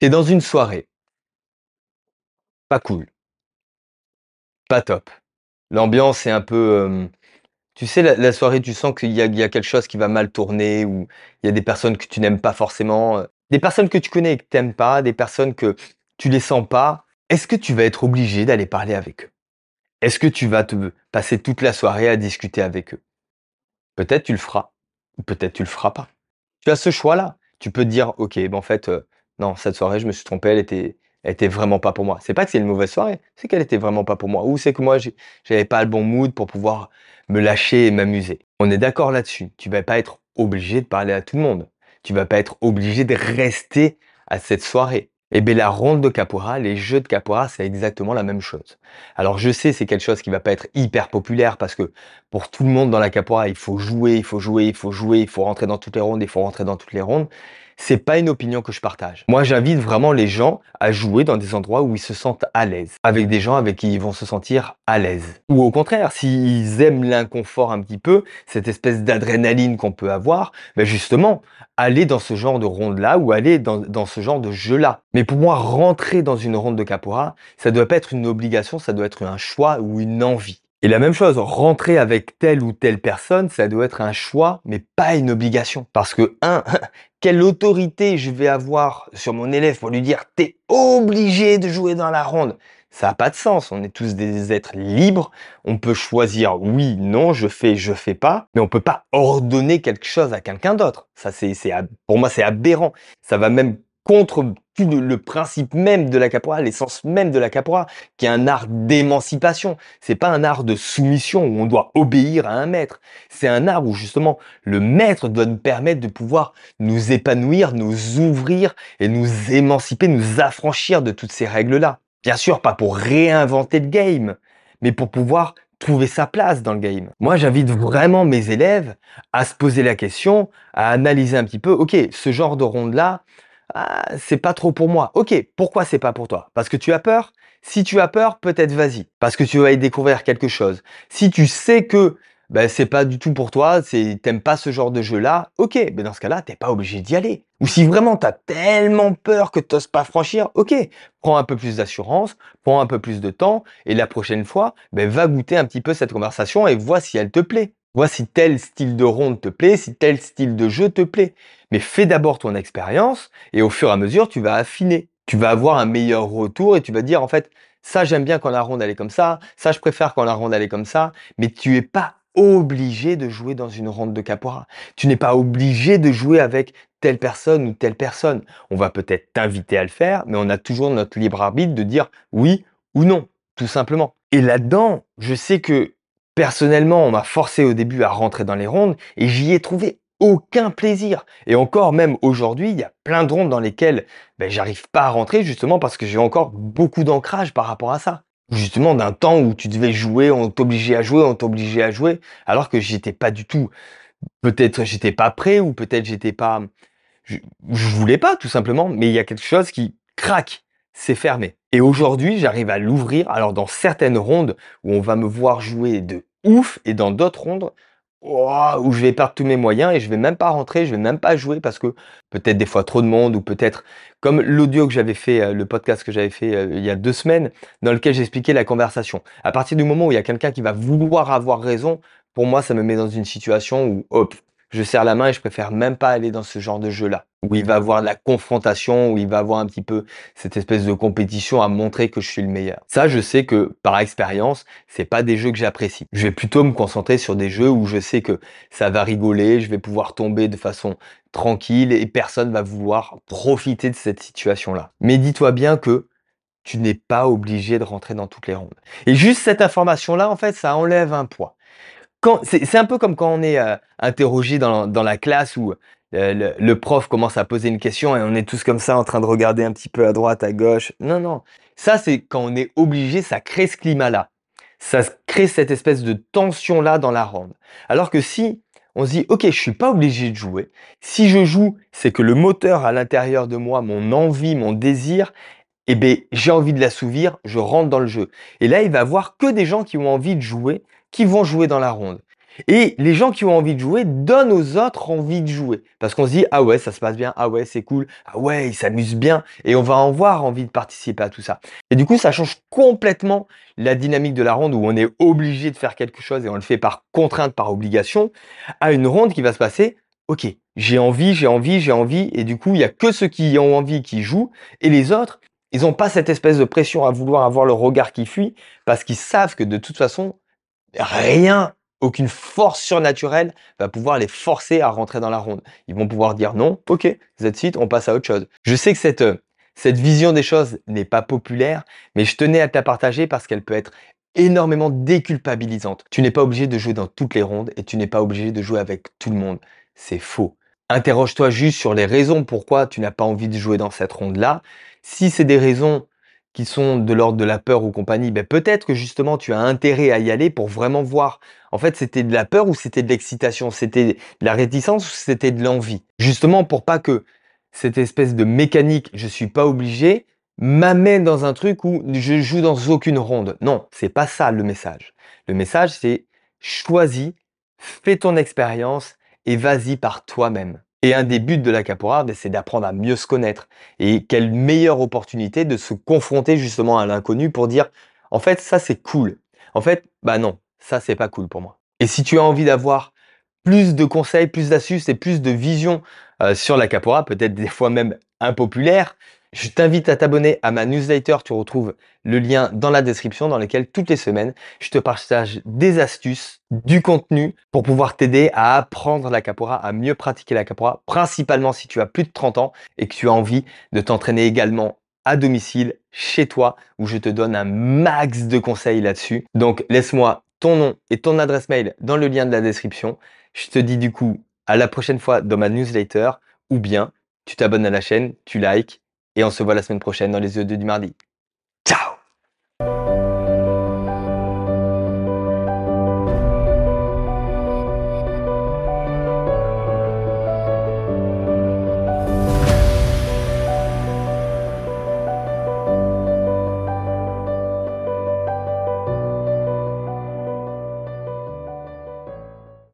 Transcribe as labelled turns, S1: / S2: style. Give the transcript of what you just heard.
S1: T'es dans une soirée. Pas cool. Pas top. L'ambiance est un peu, tu sais la soirée, tu sens qu'il y a quelque chose qui va mal tourner ou il y a des personnes que tu n'aimes pas forcément, des personnes que tu connais et que tu aimes pas, des personnes que tu les sens pas. Est-ce que tu vas être obligé d'aller parler avec eux? Est-ce que tu vas te passer toute la soirée à discuter avec eux? Peut-être tu le feras peut-être tu le feras pas. Tu as ce choix-là. Tu peux te dire: «OK, ben, en fait, non, cette soirée, je me suis trompé, elle était elle était vraiment pas pour moi». C'est pas que c'est une mauvaise soirée, c'est qu'elle était vraiment pas pour moi ou c'est que moi j'avais pas le bon mood pour pouvoir me lâcher et m'amuser. On est d'accord là-dessus. Tu vas pas être obligé de parler à tout le monde. Tu vas pas être obligé de rester à cette soirée. Et beh, la ronde de capoeira, les jeux de capoeira, c'est exactement la même chose. Alors je sais, c'est quelque chose qui va pas être hyper populaire parce que pour tout le monde dans la capoeira, il faut jouer, il faut jouer, il faut jouer, il faut rentrer dans toutes les rondes, il faut rentrer dans toutes les rondes. C'est pas une opinion que je partage. Moi, j'invite vraiment les gens à jouer dans des endroits où ils se sentent à l'aise, avec des gens avec qui ils vont se sentir à l'aise. Ou au contraire, s'ils aiment l'inconfort un petit peu, cette espèce d'adrénaline qu'on peut avoir, bah, justement, aller dans ce genre de ronde-là ou aller dans ce genre de jeu-là. Mais pour moi, rentrer dans une ronde de capoeira, ça doit pas être une obligation, ça doit être un choix ou une envie. Et la même chose, rentrer avec telle ou telle personne, ça doit être un choix, mais pas une obligation. Parce que, un, quelle autorité je vais avoir sur mon élève pour lui dire t'es obligé de jouer dans la ronde? Ça n'a pas de sens. On est tous des êtres libres. On peut choisir oui, non, je fais, je fais pas, mais on peut pas ordonner quelque chose à quelqu'un d'autre. Ça, c'est, pour moi, c'est aberrant. Ça va même contre tout le, principe même de la capoeira, l'essence même de la capoeira, qui est un art d'émancipation. C'est pas un art de soumission où on doit obéir à un maître. C'est un art où justement le maître doit nous permettre de pouvoir nous épanouir, nous ouvrir et nous émanciper, nous affranchir de toutes ces règles-là. Bien sûr, pas pour réinventer le game, mais pour pouvoir trouver sa place dans le game. Moi, j'invite vraiment mes élèves à se poser la question, à analyser un petit peu, ok, ce genre de ronde-là, ah, c'est pas trop pour moi. Ok, pourquoi c'est pas pour toi? Parce que tu as peur? Si tu as peur, peut-être vas-y, parce que tu vas y découvrir quelque chose. Si tu sais que ben, c'est pas du tout pour toi, t'aimes pas ce genre de jeu-là, ok, mais dans ce cas-là, t'es pas obligé d'y aller. Ou si vraiment tu as tellement peur que tu n'oses pas franchir, ok, prends un peu plus d'assurance, prends un peu plus de temps, et la prochaine fois, ben, va goûter un petit peu cette conversation et vois si elle te plaît. Vois si tel style de ronde te plaît, si tel style de jeu te plaît. Mais fais d'abord ton expérience et au fur et à mesure, tu vas affiner. Tu vas avoir un meilleur retour et tu vas dire en fait, ça j'aime bien quand la ronde elle est comme ça, ça je préfère quand la ronde elle est comme ça, mais tu es pas obligé de jouer dans une ronde de capoeira. Tu n'es pas obligé de jouer avec telle personne ou telle personne. On va peut-être t'inviter à le faire, mais on a toujours notre libre arbitre de dire oui ou non, tout simplement. Et là-dedans, je sais que personnellement, on m'a forcé au début à rentrer dans les rondes et j'y ai trouvé aucun plaisir. Et encore, même aujourd'hui, il y a plein de rondes dans lesquelles ben, j'arrive pas à rentrer justement parce que j'ai encore beaucoup d'ancrage par rapport à ça. Justement, d'un temps où tu devais jouer, on t'obligeait à jouer, on t'obligeait à jouer, alors que j'étais pas du tout. Peut-être j'étais pas prêt ou peut-être j'étais pas. Je, je voulais pas tout simplement, mais il y a quelque chose qui craque, c'est fermé. Et aujourd'hui, j'arrive à l'ouvrir. Alors dans certaines rondes où on va me voir jouer de ouf et dans d'autres rondes où je vais perdre tous mes moyens et je vais même pas rentrer, je vais même pas jouer parce que peut-être des fois trop de monde ou peut-être comme l'audio que j'avais fait, euh, le podcast que j'avais fait euh, il y a deux semaines, dans lequel j'expliquais la conversation. À partir du moment où il y a quelqu'un qui va vouloir avoir raison, pour moi, ça me met dans une situation où, hop, je serre la main et je préfère même pas aller dans ce genre de jeu-là, où il va avoir de la confrontation, où il va avoir un petit peu cette espèce de compétition à montrer que je suis le meilleur. Ça, je sais que par expérience, c'est pas des jeux que j'apprécie. Je vais plutôt me concentrer sur des jeux où je sais que ça va rigoler, je vais pouvoir tomber de façon tranquille et personne va vouloir profiter de cette situation-là. Mais dis-toi bien que tu n'es pas obligé de rentrer dans toutes les rondes. Et juste cette information-là, en fait, ça enlève un poids c'est un peu comme quand on est euh, interrogé dans, la classe où euh, le, prof commence à poser une question et on est tous comme ça en train de regarder un petit peu à droite, à gauche. Non, non. Ça, c'est quand on est obligé, ça crée ce climat-là. Ça crée cette espèce de tension-là dans la ronde. Alors que si on se dit, OK, je suis pas obligé de jouer. Si je joue, c'est que le moteur à l'intérieur de moi, mon envie, mon désir, eh ben, j'ai envie de l'assouvir, je rentre dans le jeu. Et là, il va voir que des gens qui ont envie de jouer qui vont jouer dans la ronde. Et les gens qui ont envie de jouer donnent aux autres envie de jouer. Parce qu'on se dit, ah ouais, ça se passe bien, ah ouais, c'est cool, ah ouais, ils s'amusent bien, et on va en voir envie de participer à tout ça. Et du coup, ça change complètement la dynamique de la ronde où on est obligé de faire quelque chose et on le fait par contrainte, par obligation, à une ronde qui va se passer, ok, j'ai envie, j'ai envie, j'ai envie, et du coup, il y a que ceux qui ont envie qui jouent, et les autres, ils n'ont pas cette espèce de pression à vouloir avoir le regard qui fuit, parce qu'ils savent que de toute façon, rien aucune force surnaturelle va pouvoir les forcer à rentrer dans la ronde. Ils vont pouvoir dire non, ok, that's it, on passe à autre chose. Je sais que cette, cette vision des choses n'est pas populaire, mais je tenais à te la partager parce qu'elle peut être énormément déculpabilisante. Tu n'es pas obligé de jouer dans toutes les rondes et tu n'es pas obligé de jouer avec tout le monde. C'est faux. Interroge-toi juste sur les raisons pourquoi tu n'as pas envie de jouer dans cette ronde-là. Si c'est des raisons qui sont de l'ordre de la peur ou compagnie, ben peut-être que justement tu as intérêt à y aller pour vraiment voir. En fait, c'était de la peur ou c'était de l'excitation, c'était de la réticence ou c'était de l'envie? Justement pour pas que cette espèce de mécanique, je suis pas obligé, m'amène dans un truc où je joue dans aucune ronde. Non, c'est pas ça le message. Le message c'est choisis, fais ton expérience et vas-y par toi-même. Et un des buts de la capoeira, ben, c'est d'apprendre à mieux se connaître. Et quelle meilleure opportunité de se confronter justement à l'inconnu pour dire, en fait, ça c'est cool. En fait, bah non, ça c'est pas cool pour moi. Et si tu as envie d'avoir plus de conseils, plus d'astuces et plus de vision euh, sur la capoeira, peut-être des fois même impopulaire, je t'invite à t'abonner à ma newsletter. Tu retrouves le lien dans la description dans lequel toutes les semaines, je te partage des astuces, du contenu pour pouvoir t'aider à apprendre la capoeira, à mieux pratiquer la capoeira, principalement si tu as plus de 30 ans et que tu as envie de t'entraîner également à domicile, chez toi, où je te donne un max de conseils là-dessus. Donc laisse-moi ton nom et ton adresse mail dans le lien de la description. Je te dis du coup à la prochaine fois dans ma newsletter ou bien tu t'abonnes à la chaîne, tu likes et on se voit la semaine prochaine dans les yeux du mardi.